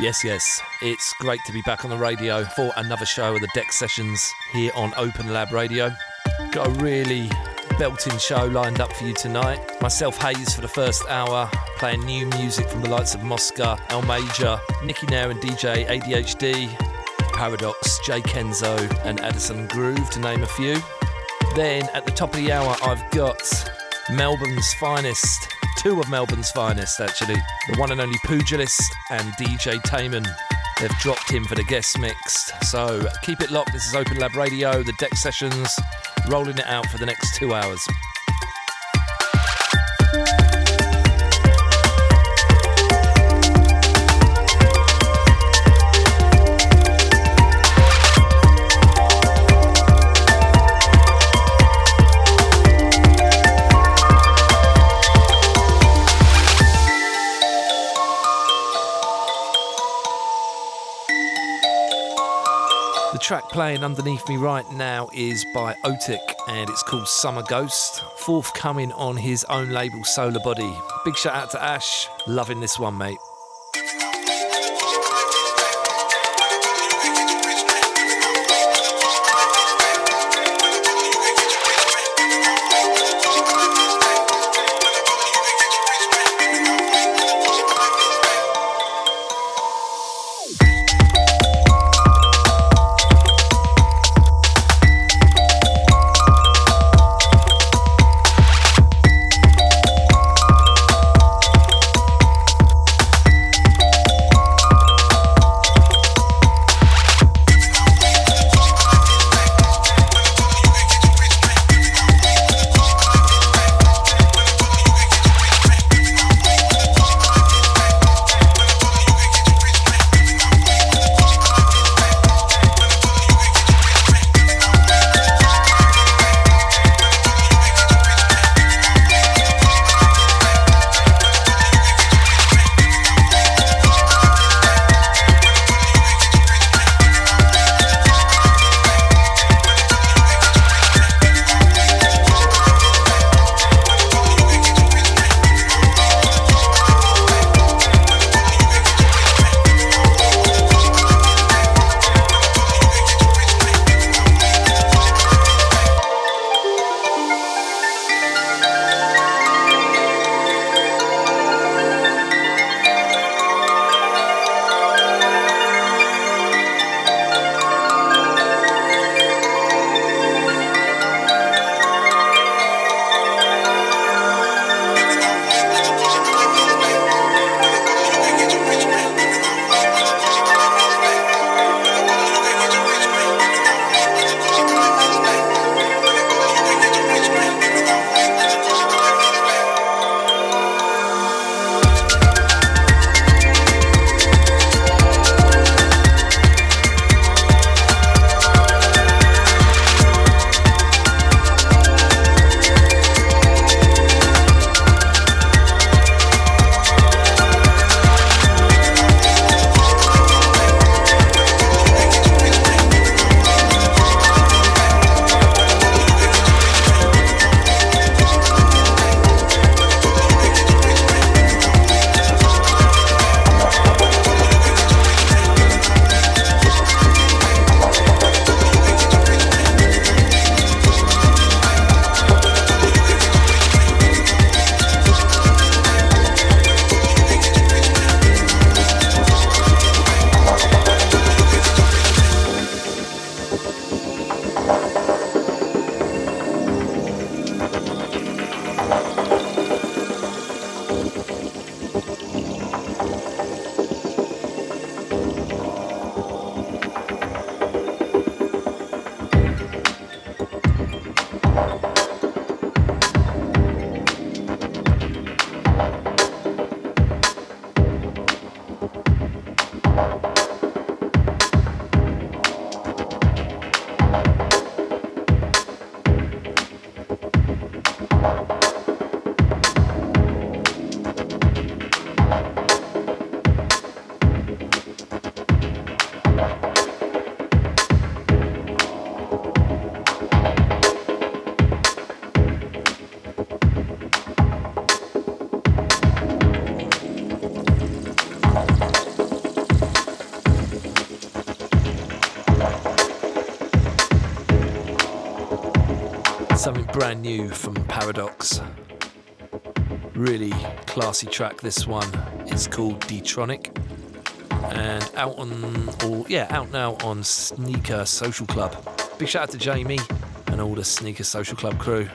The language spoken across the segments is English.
Yes, yes. It's great to be back on the radio for another show of the DEXT Sessions here on Open Lab Radio. Got a really belting show lined up for you tonight. Myself, Haze, for the first hour, playing new music from the likes of Mosca, L Major, Nikki Nair and DJ ADHD, Paradox, J Kenzo, and Addison Groove, to name a few. Then at the top of the hour, I've got Melbourne's finest two of Melbourne's finest, actually. The one and only Pugilist and DJ Tamen. They've dropped him for the guest mix. So keep it locked. This is Open Lab Radio, the DEXT sessions, rolling it out for the next two hours. Track playing underneath me right now is by Otik and it's called Summer Ghost, forthcoming on his own label Solar Body. Big shout out to Ash, loving this one, mate. Brand new from Paradox. Really classy track, this one. It's called Detronic. And out on, or yeah, out now on Sneaker Social Club. Big shout out to Jamie and all the Sneaker Social Club crew.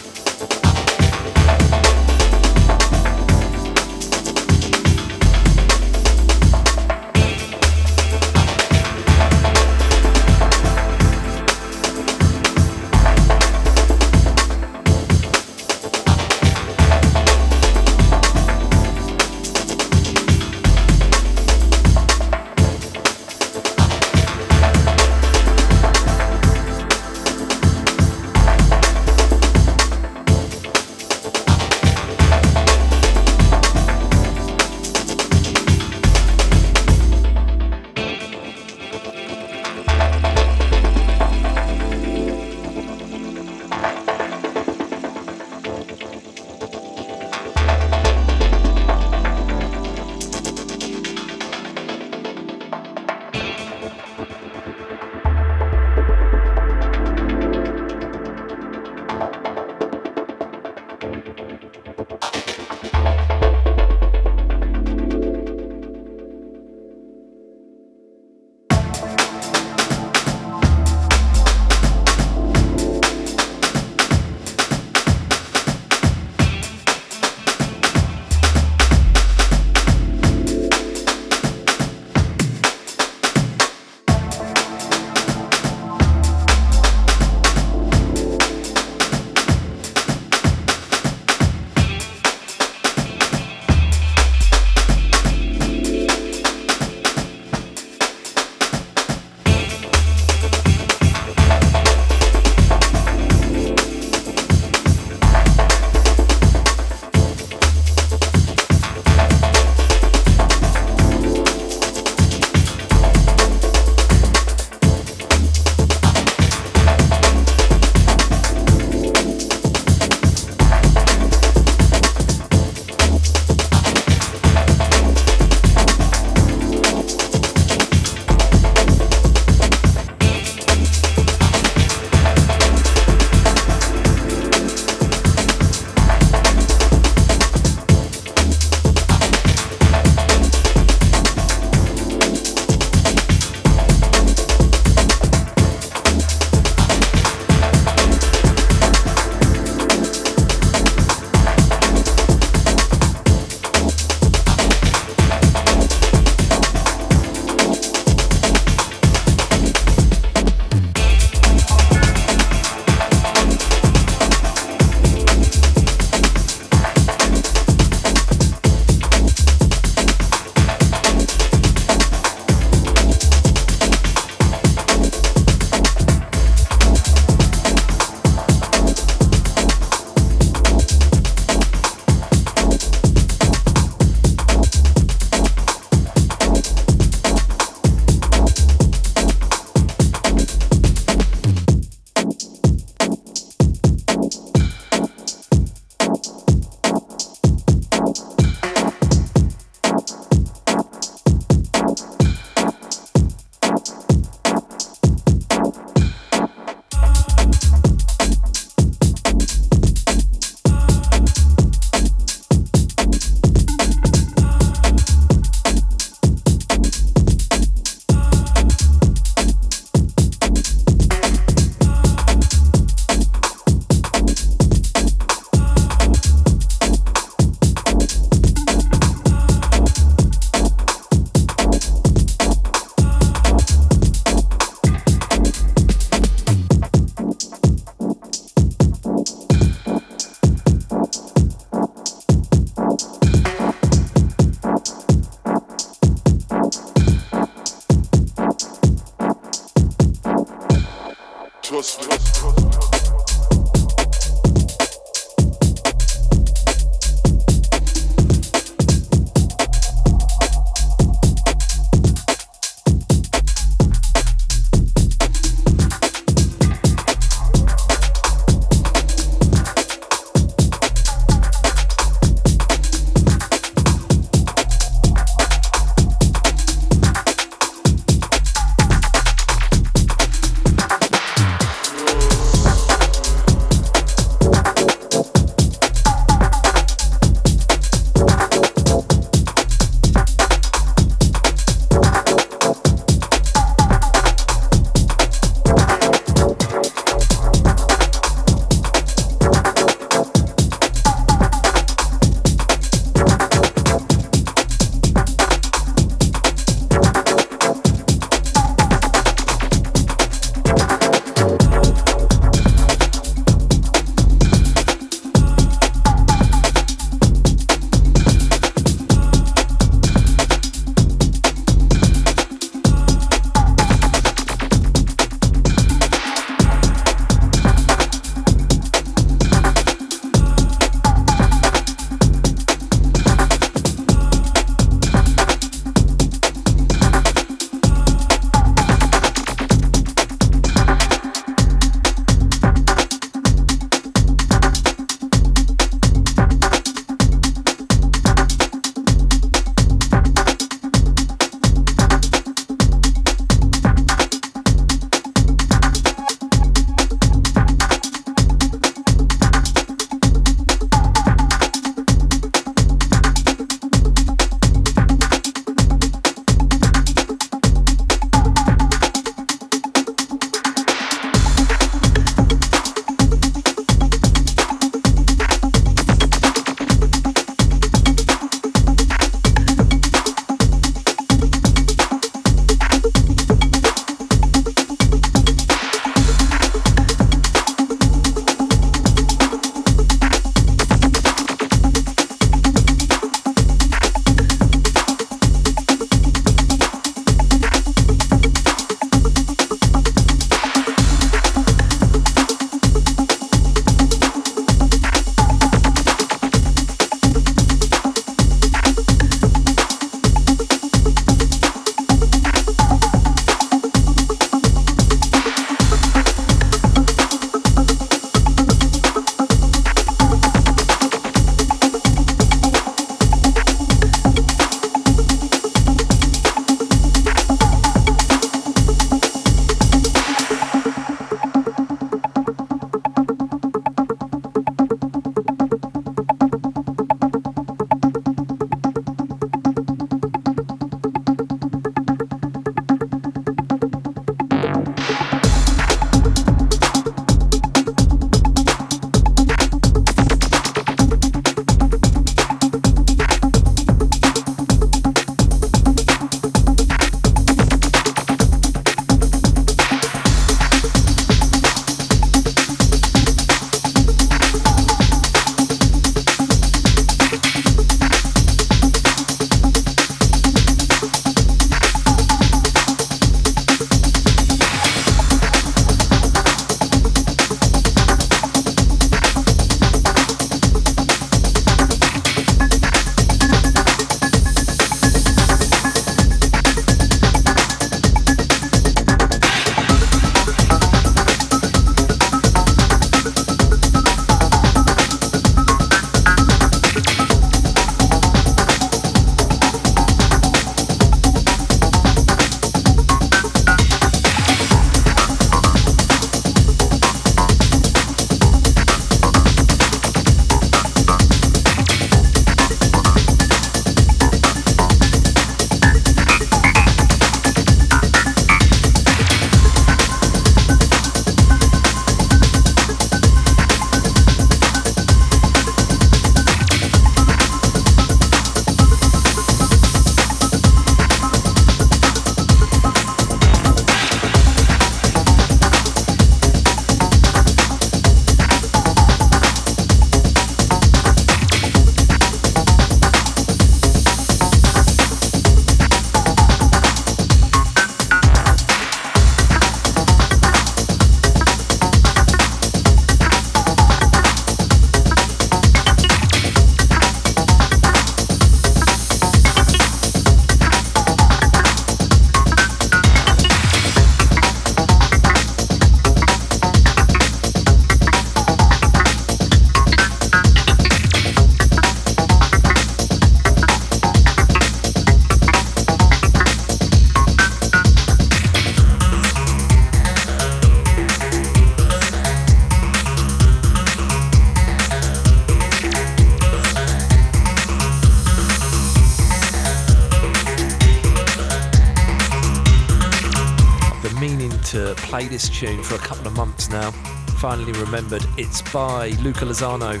This tune for a couple of months now. Finally remembered it's by Luca Lozano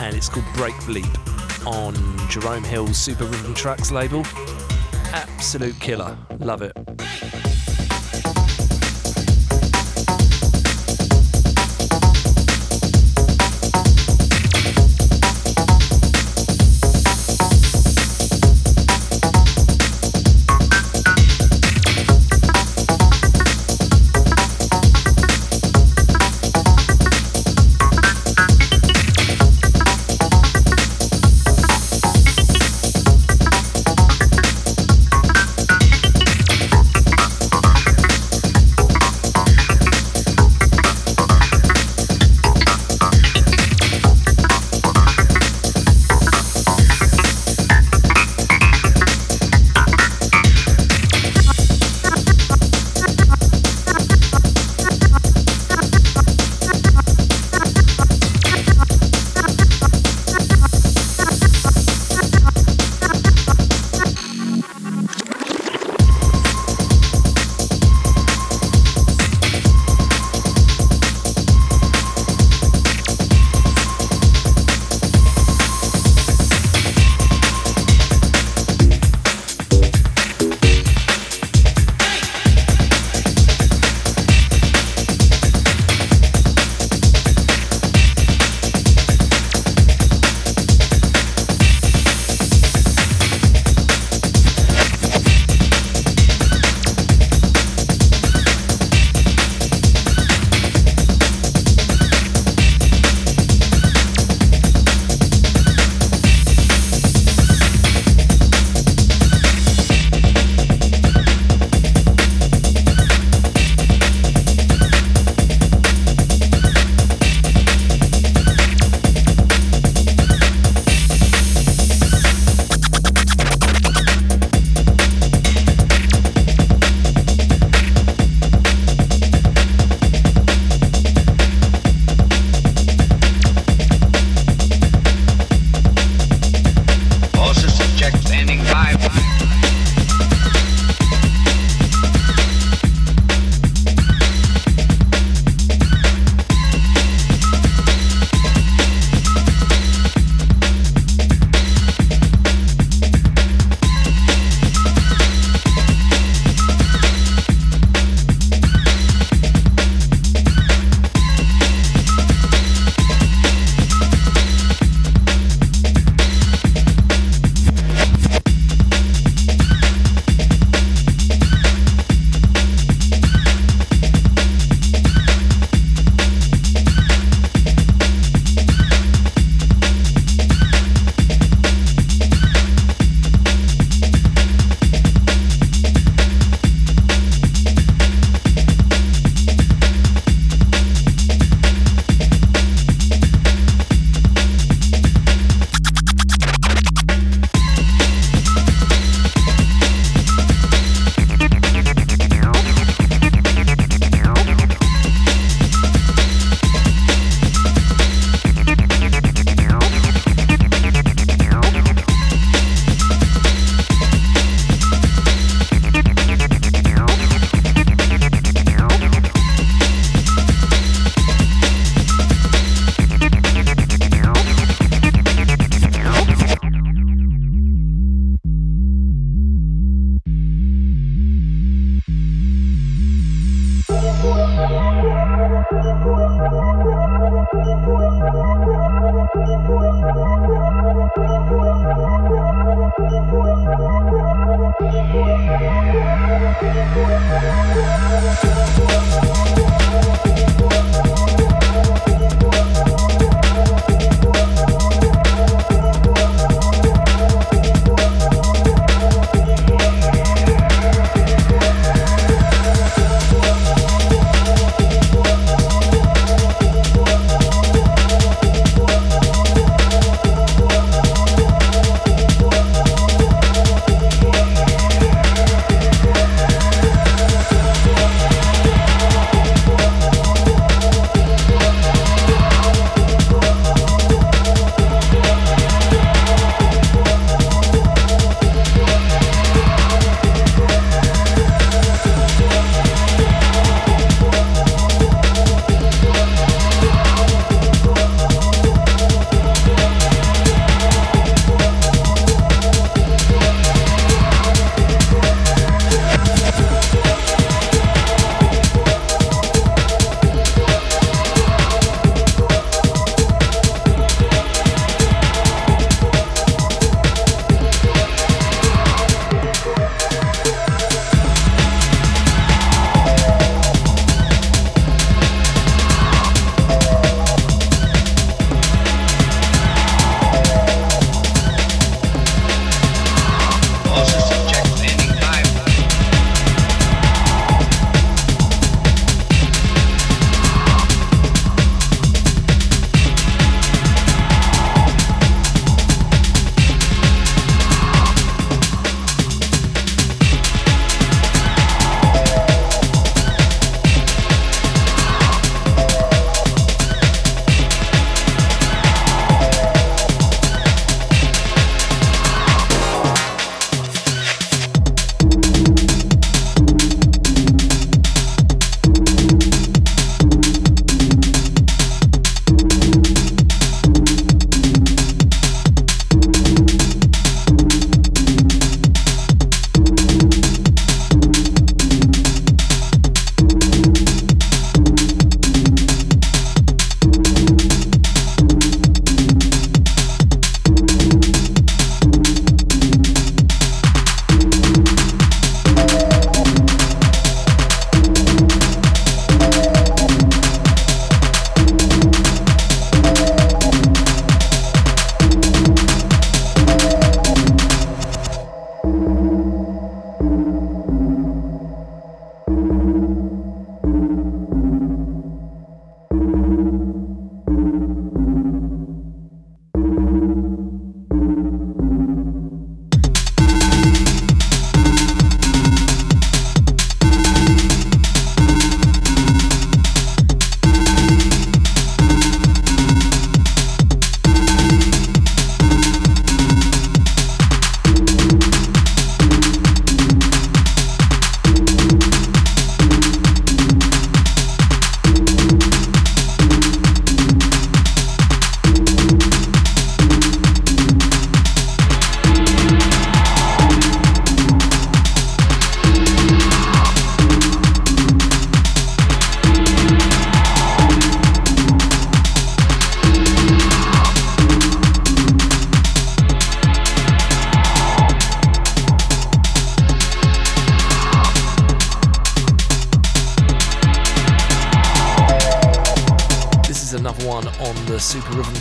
and it's called Break Bleep on Jerome Hill's Super Rhythm Trax label. Absolute killer. Love it.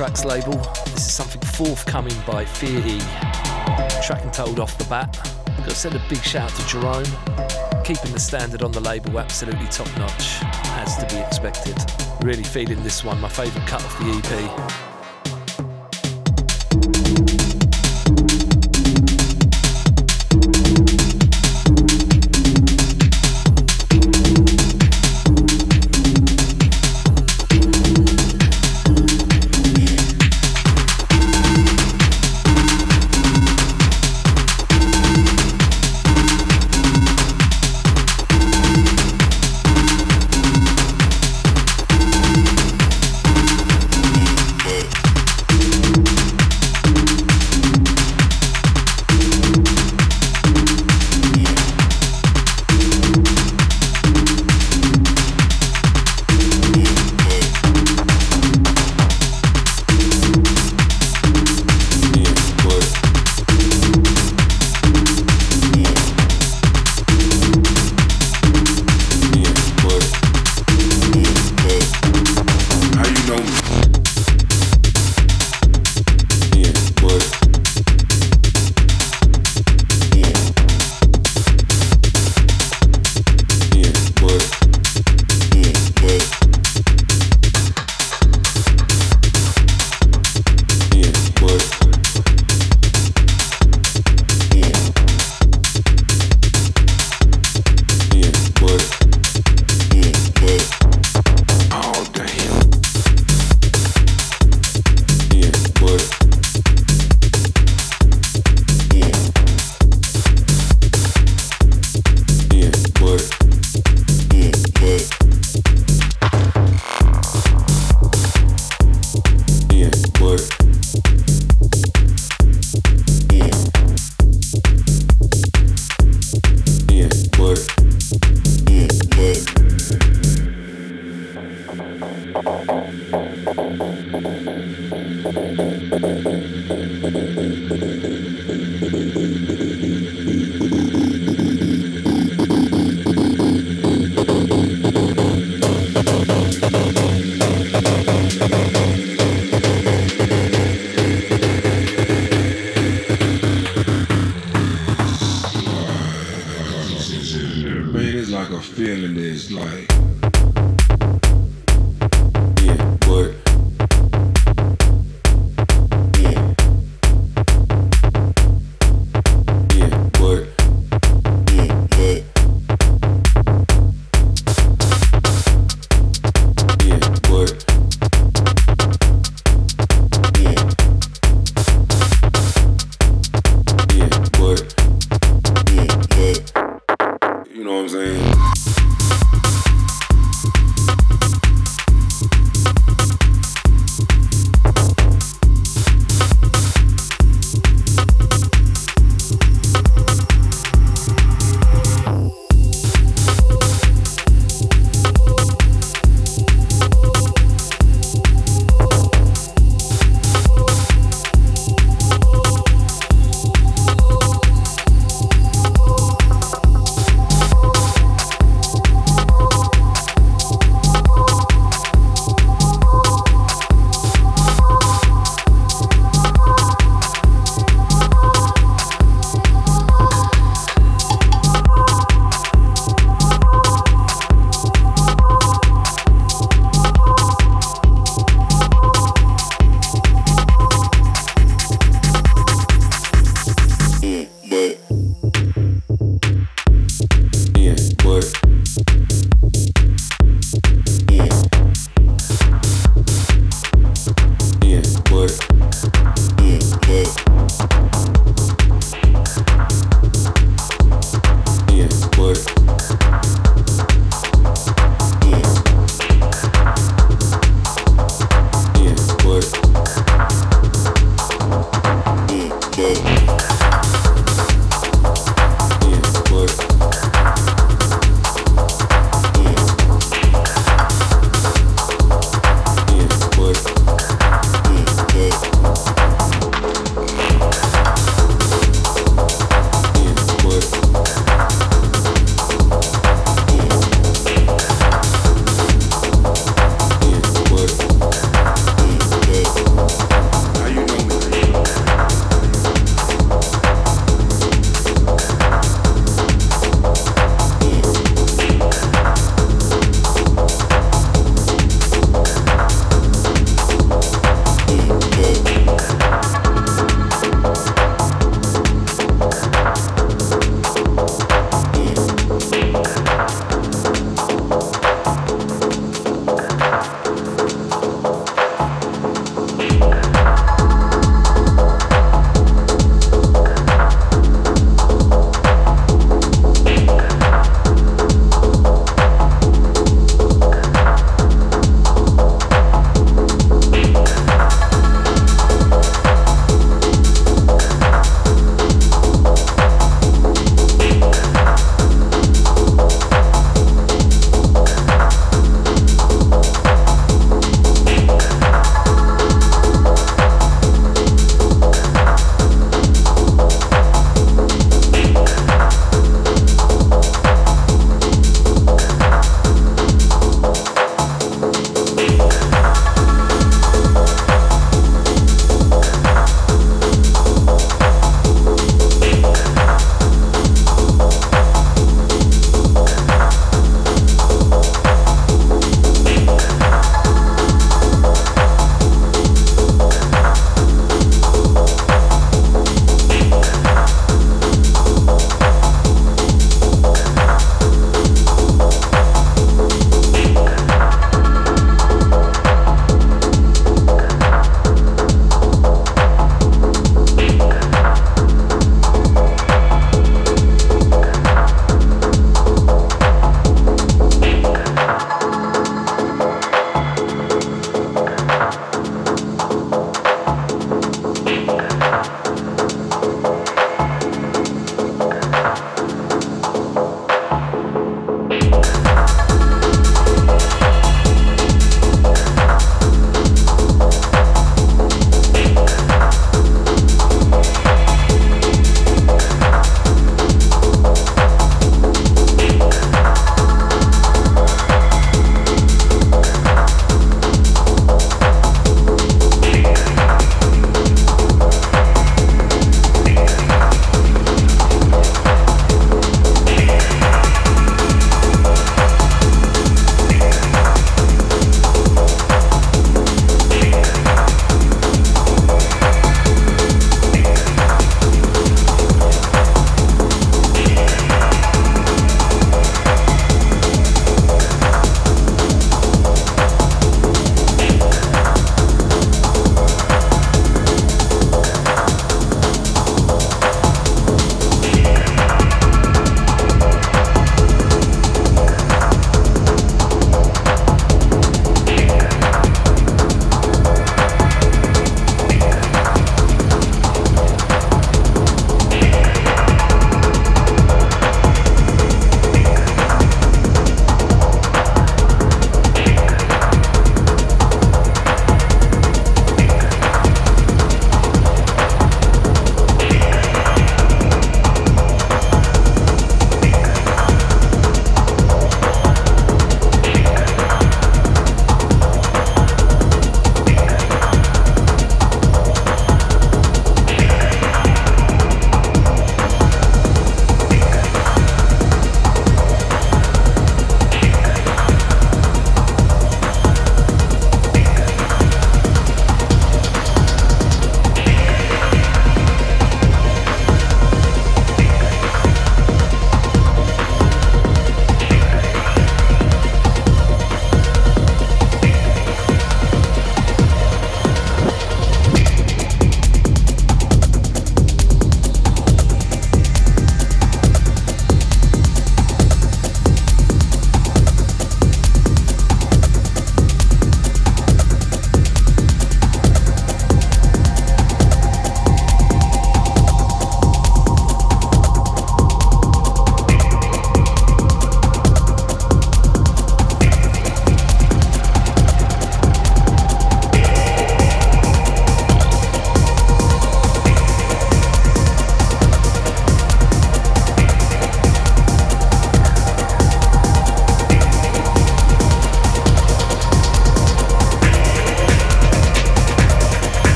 Trax label. This is something forthcoming by Fear E. Track and told off the bat. Got to send a big shout to Jerome. Keeping the standard on the label absolutely top notch, as to be expected. Really feeling this one, my favourite cut off the EP.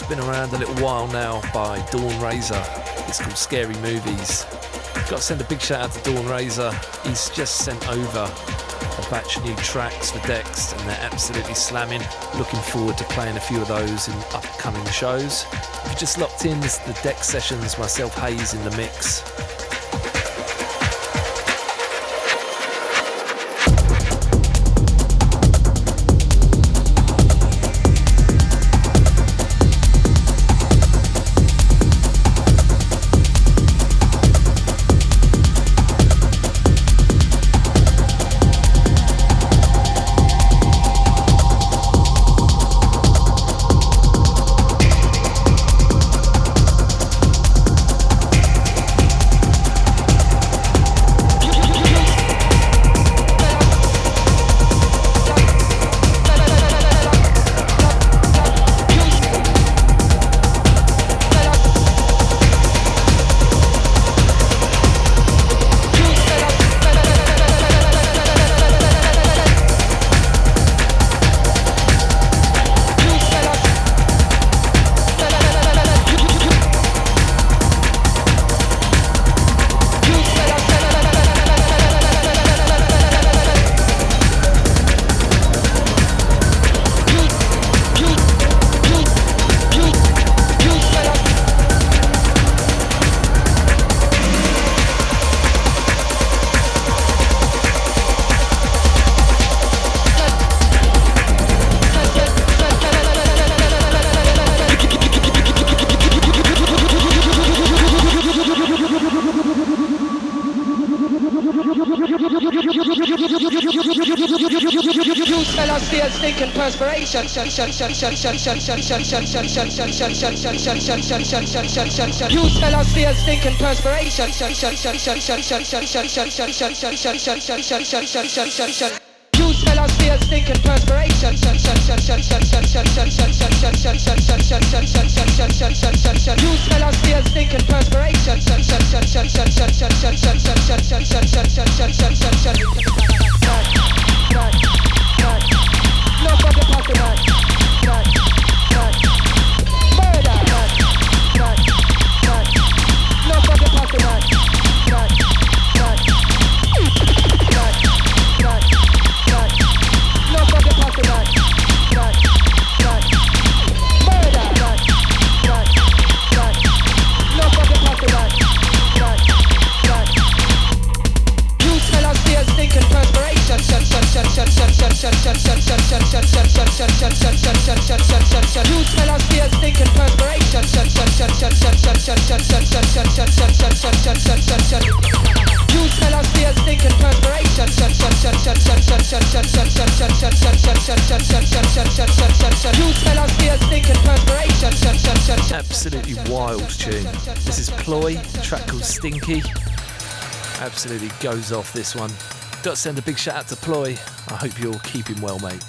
It's been around a little while now by Dawn Razor. It's called Scary Movies. Got to send a big shout out to Dawn Razor. He's just sent over a batch of new tracks for DEXT and they're absolutely slamming. Looking forward to playing a few of those in upcoming shows. If you just locked in, the DEXT sessions, myself Haze in the mix. Smell our fear, stinking perspiration. You smell our fear, stinking perspiration. You smell our fear, stinking perspiration. No fucking possible. Absolutely Ploy, track called Stinky. Absolutely goes off this one. Got to send a big shout out to Ploy. I hope you're keeping well, mate.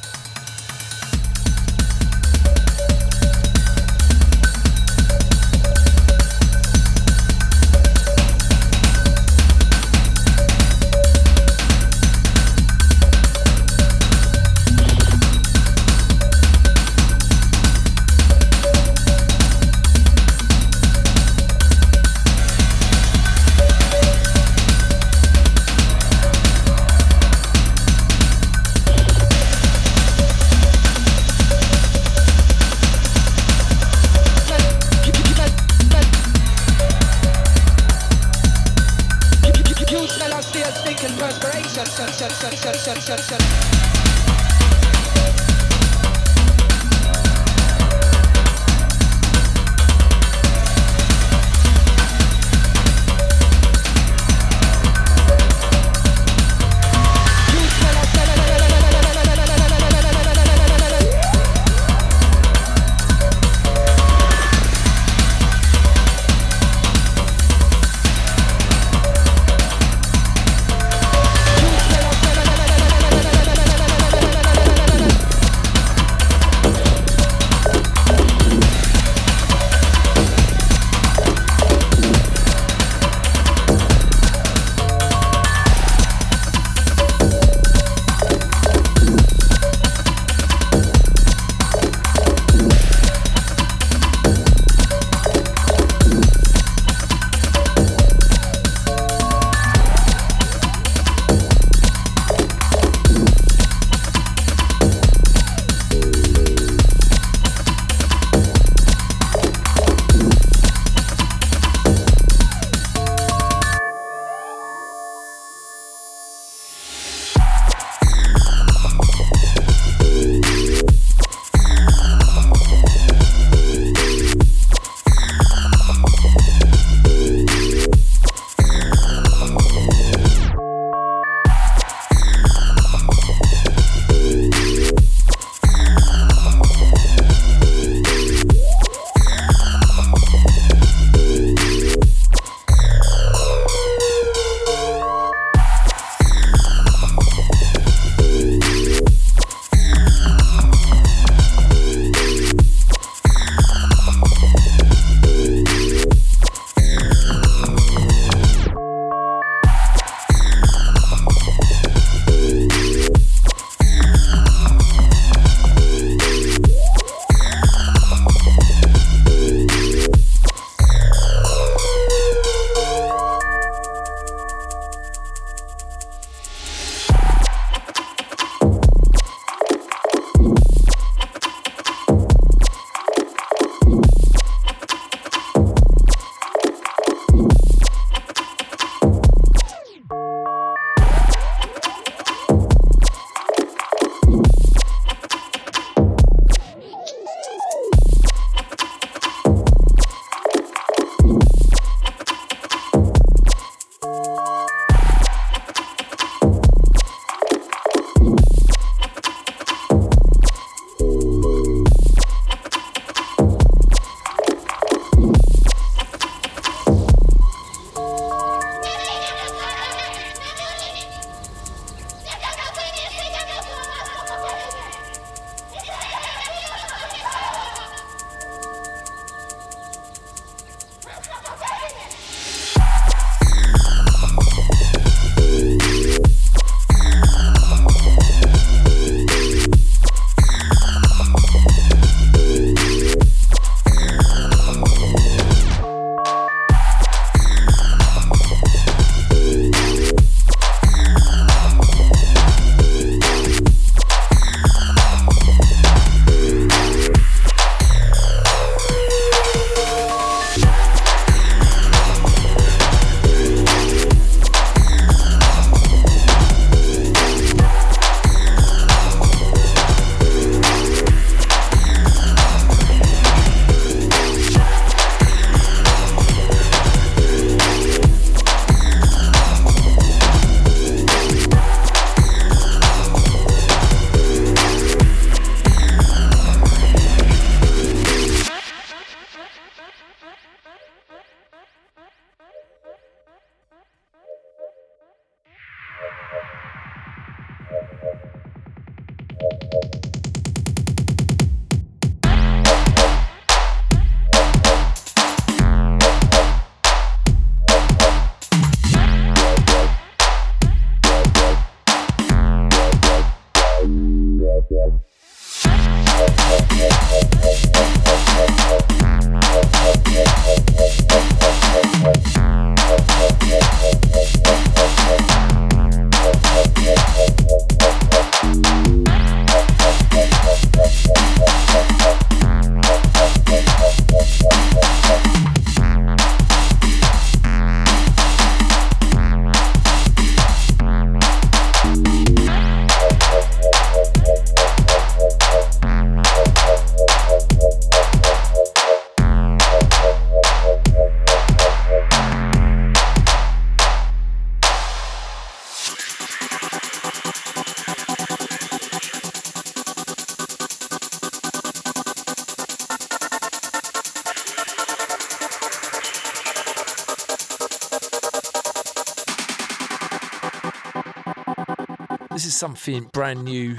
Something brand new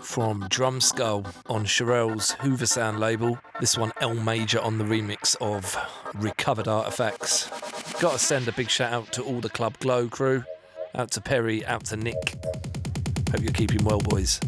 from Drum Skull on Cheryl's Hoover Sound label. This one L Major on the remix of Recovered Artifacts. Gotta send a big shout out to all the Club Glow crew. Out to Perry, out to Nick. Hope you're keeping well, boys.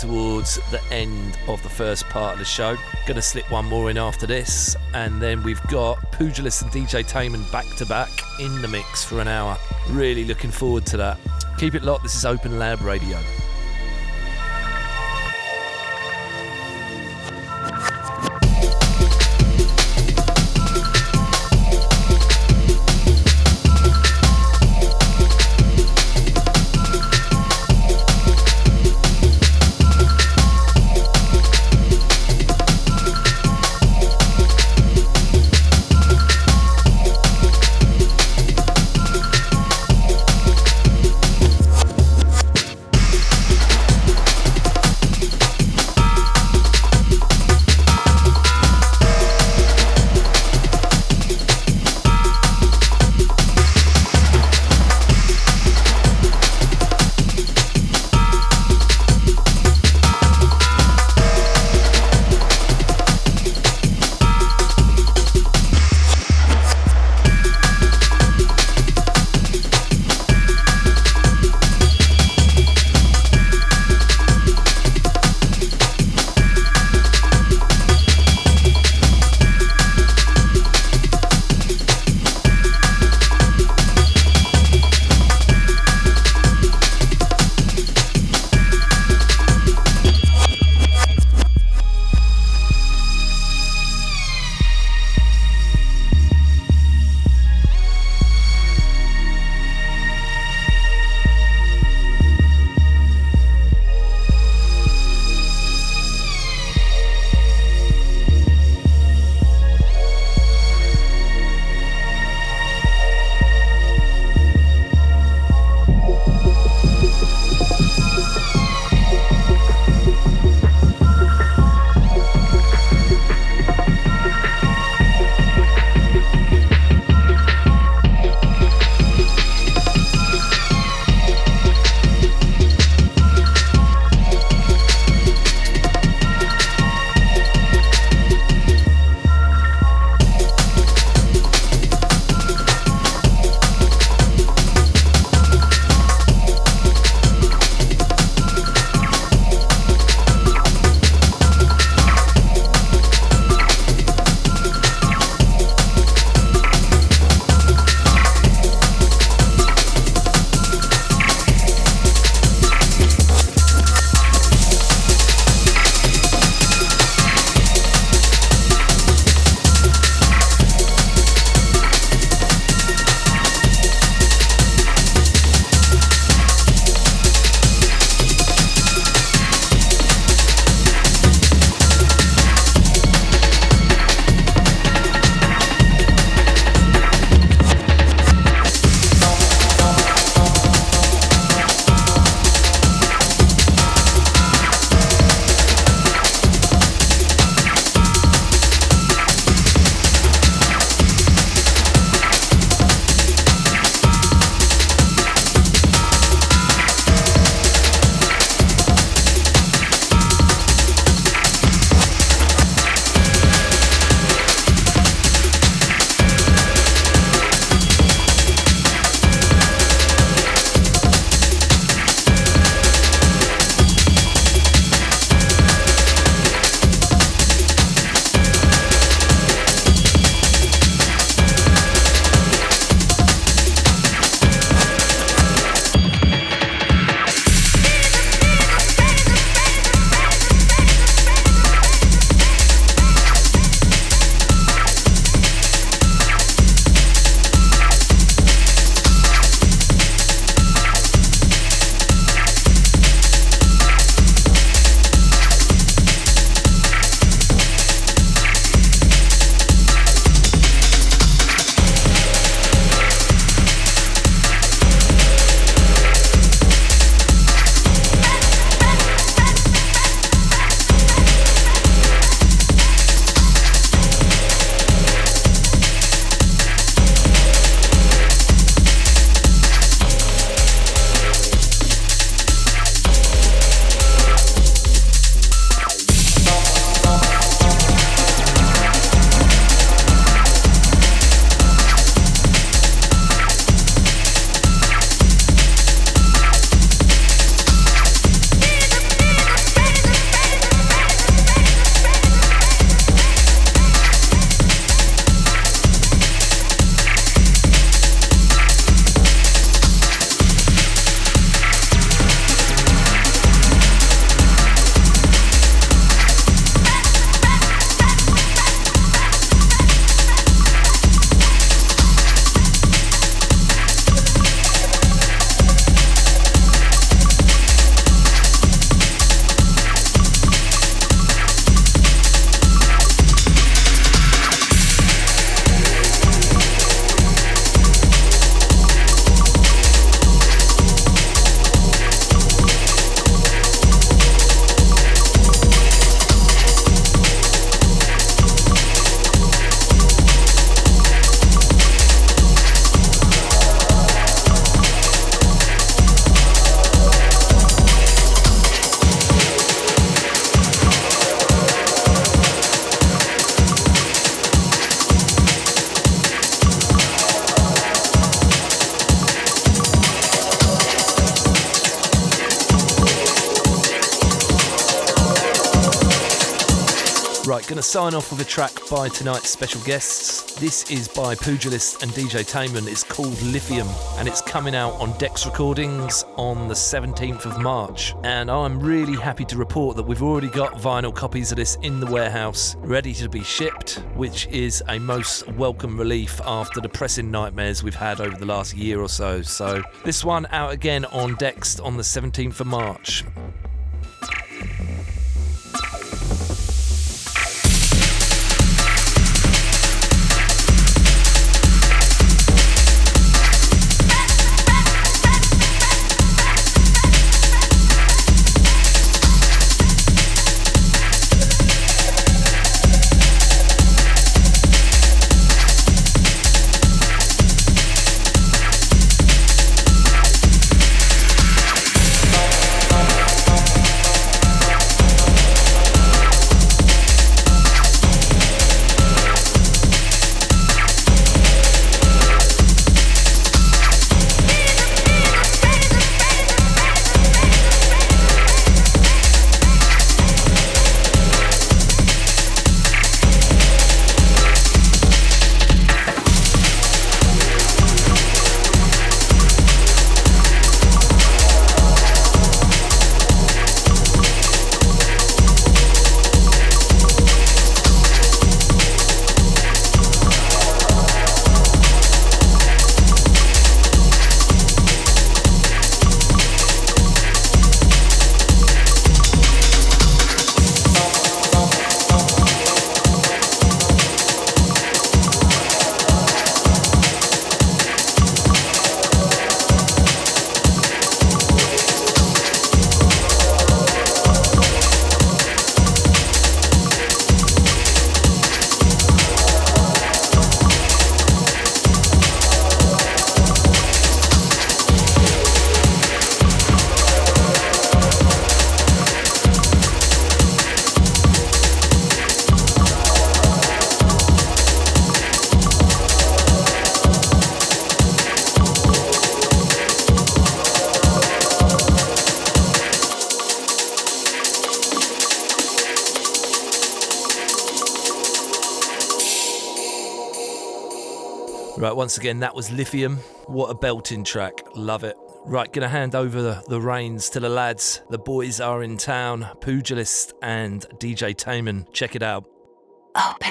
Towards the end of the first part of the show. Gonna slip one more in after this, and then we've got Pugilist and DJ Tamen back to back in the mix for an hour. Really looking forward to that. Keep it locked, this is Open Lab Radio. Right, gonna sign off with a track by tonight's special guests. This is by Pugilist and DJ Tamen. It's called Lithium and it's coming out on DEXT Recordings on the 17th of March. And I'm really happy to report that we've already got vinyl copies of this in the warehouse ready to be shipped, which is a most welcome relief after the pressing nightmares we've had over the last year or so. So, this one out again on DEXT on the 17th of March. Once again, that was Lithium. What a belting track. Love it. Right, gonna hand over the, the reins to the lads. The boys are in town, Pugilist and DJ Tamen. Check it out. Open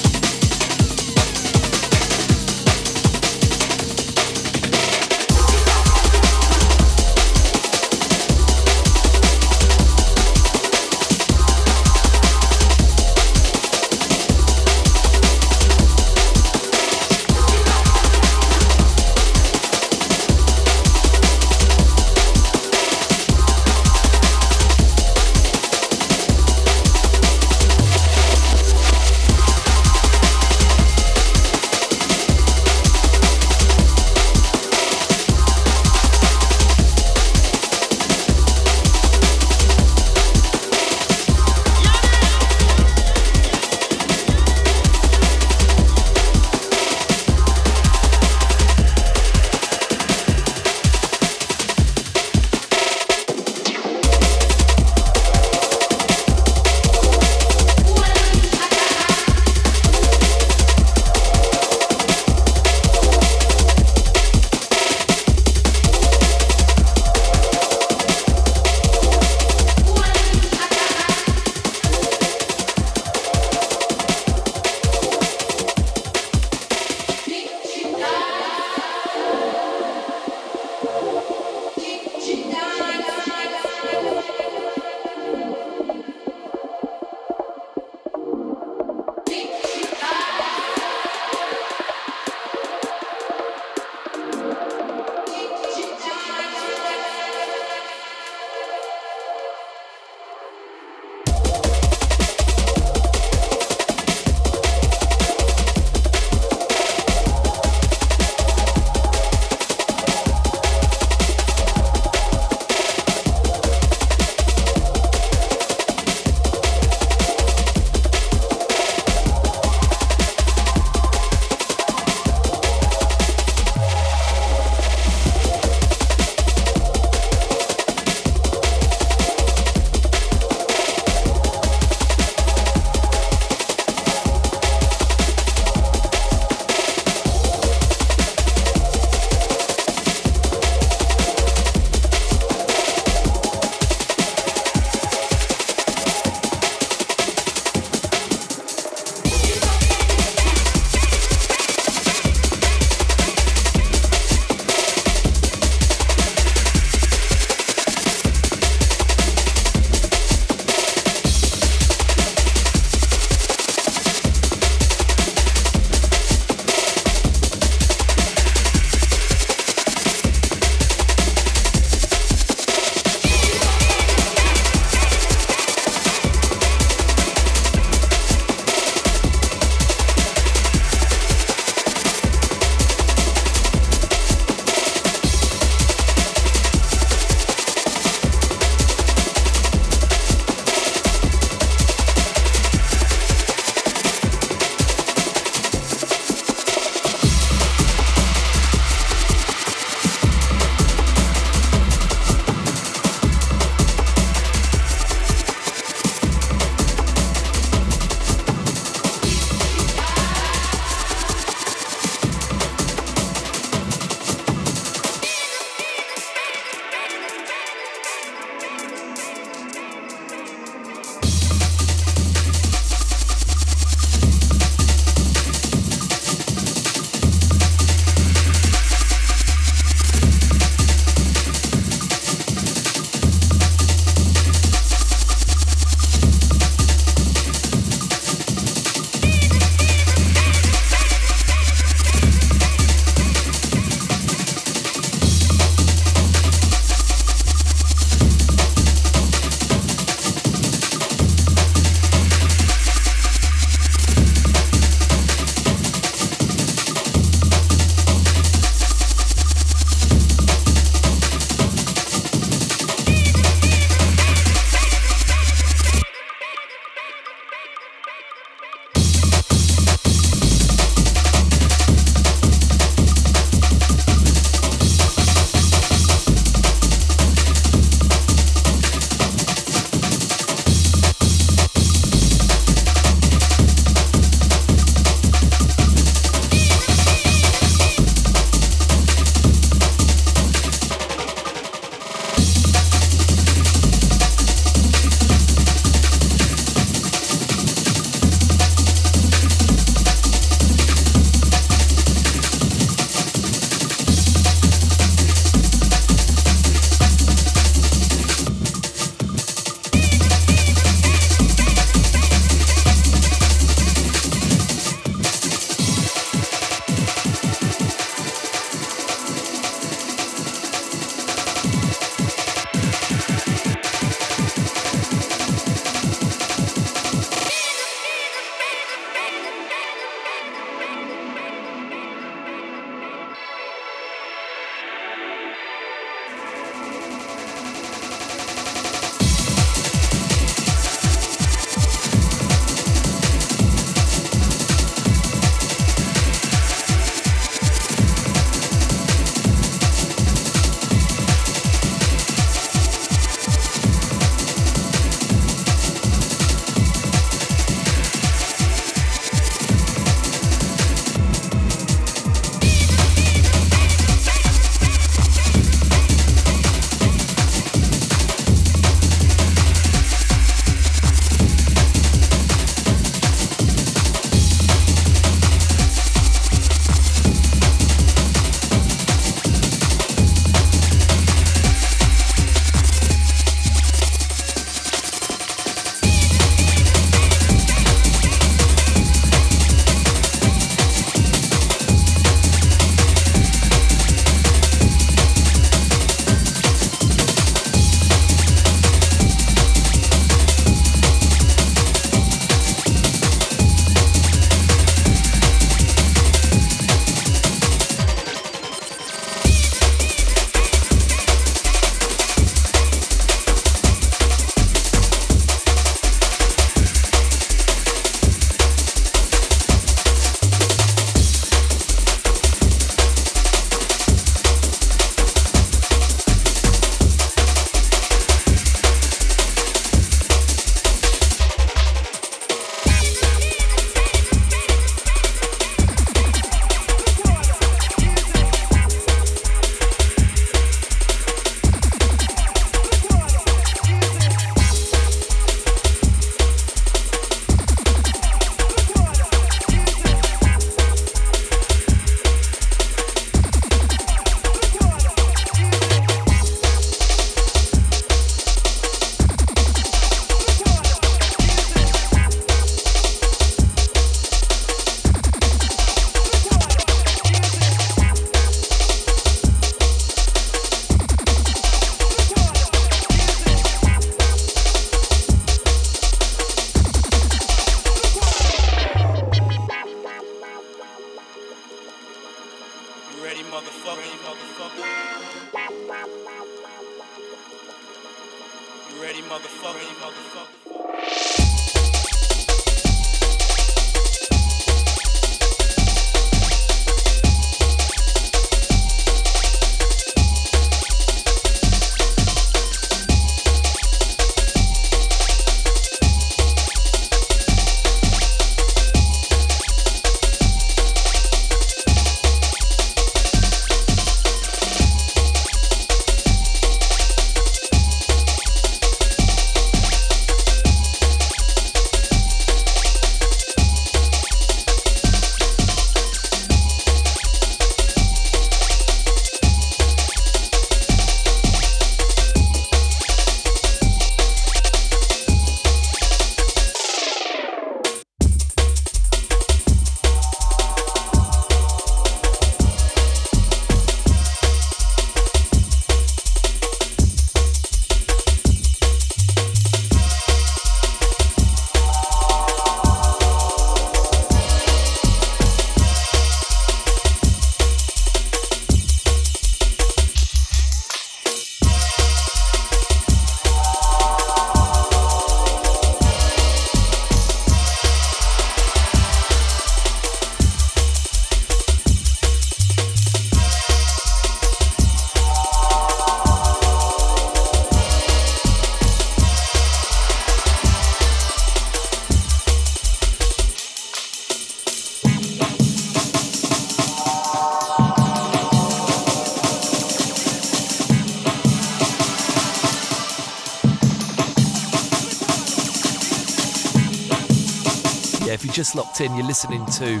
Locked in, you're listening to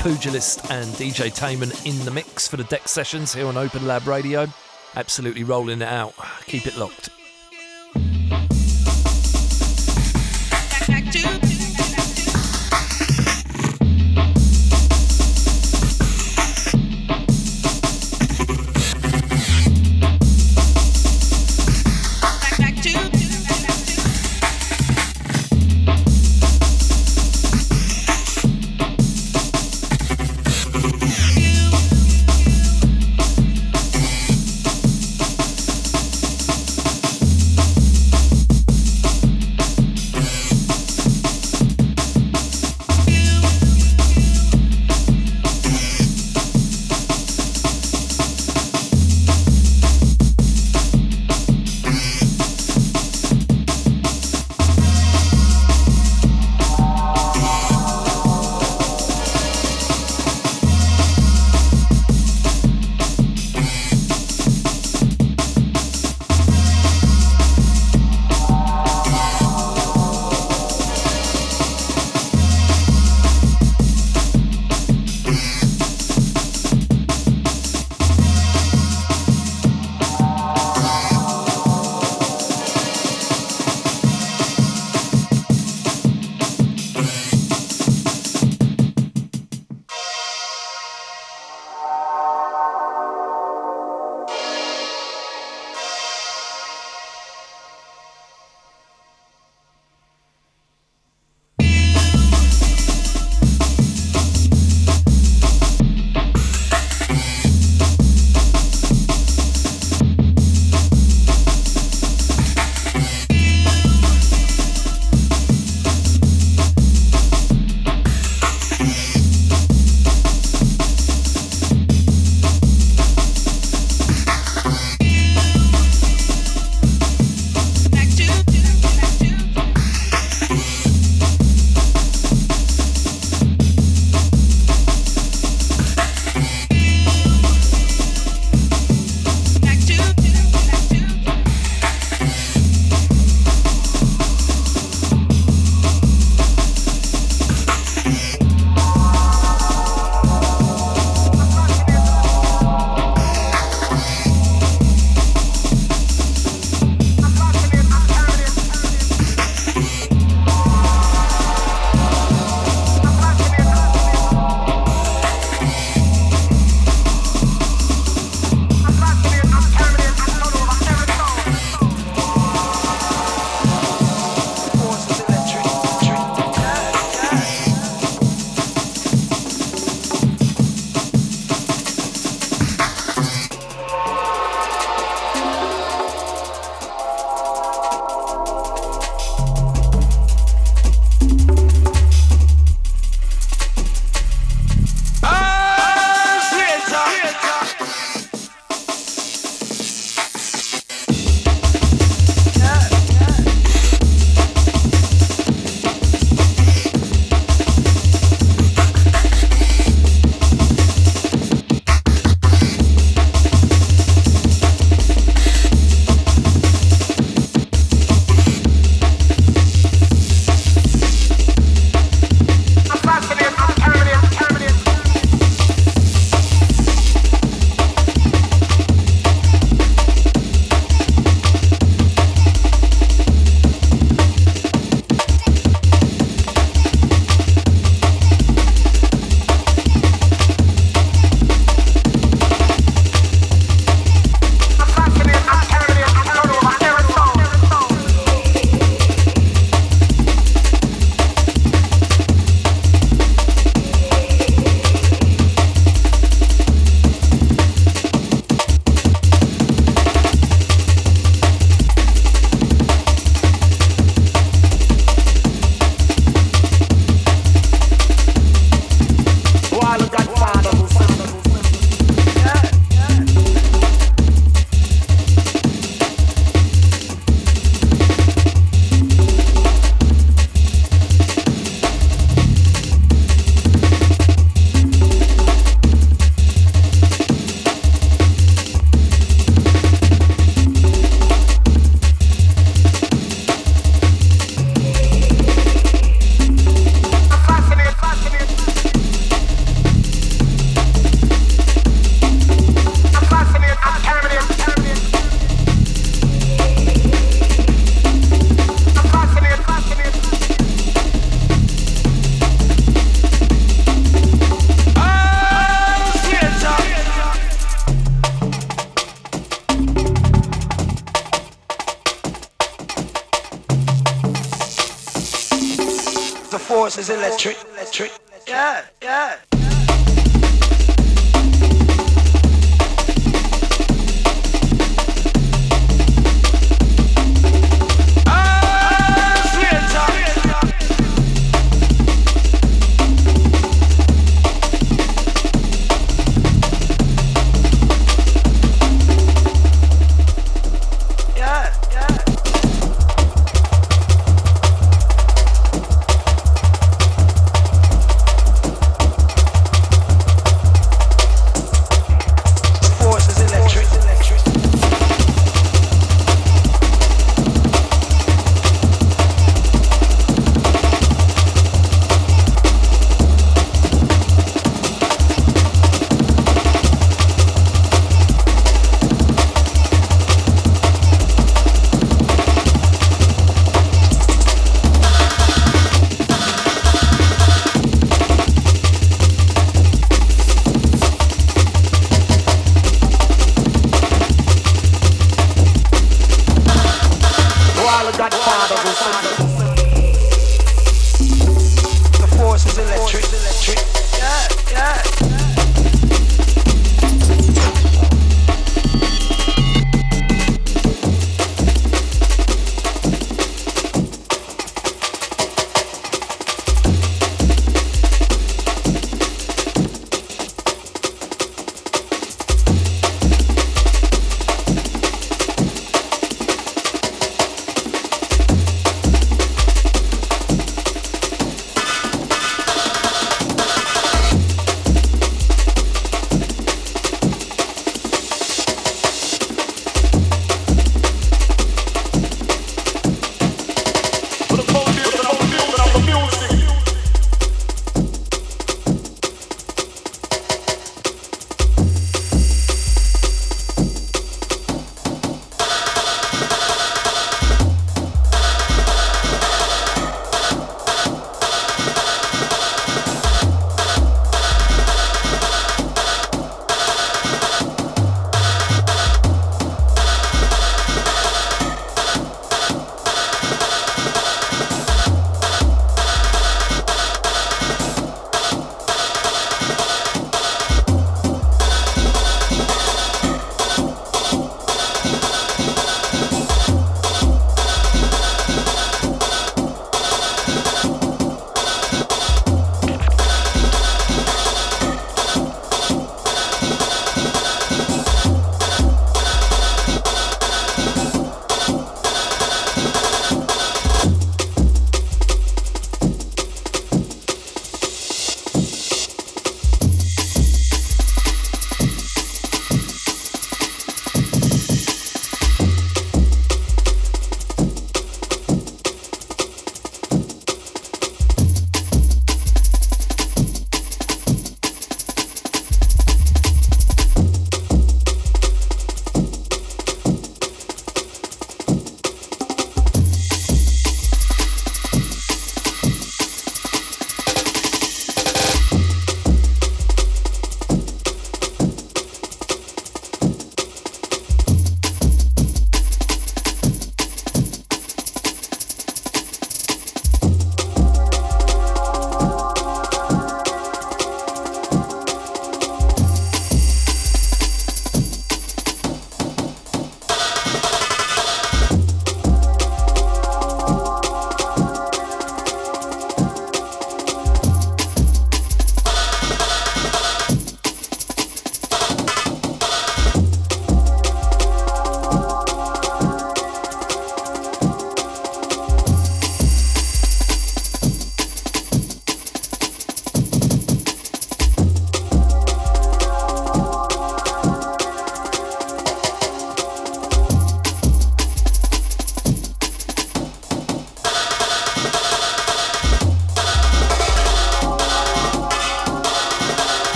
Pugilist and DJ Tamen in the mix for the DEXT Sessions here on Open Lab Radio. Absolutely rolling it out. Keep it locked.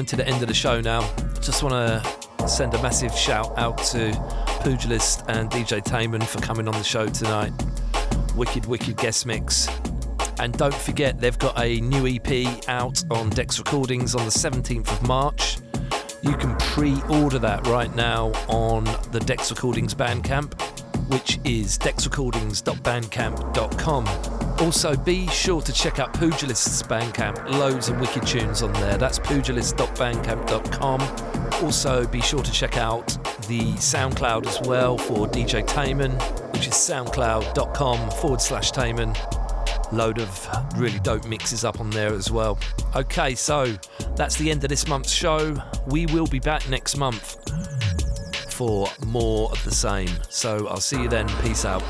Coming to the end of the show now. Just want to send a massive shout out to Pugilist and DJ Tamen for coming on the show tonight. Wicked, wicked guest mix. And don't forget, they've got a new EP out on DEXT Recordings on the 17th of March. You can pre order that right now on the DEXT Recordings Bandcamp, which is dextrecordings.bandcamp.com. Also, be sure to check out Pugilist's Bandcamp. Loads of wicked tunes on there. That's pugilist.bandcamp.com. Also, be sure to check out the SoundCloud as well for DJ Tamen, which is soundcloud.com forward slash Tamen. Load of really dope mixes up on there as well. Okay, so that's the end of this month's show. We will be back next month for more of the same. So I'll see you then. Peace out.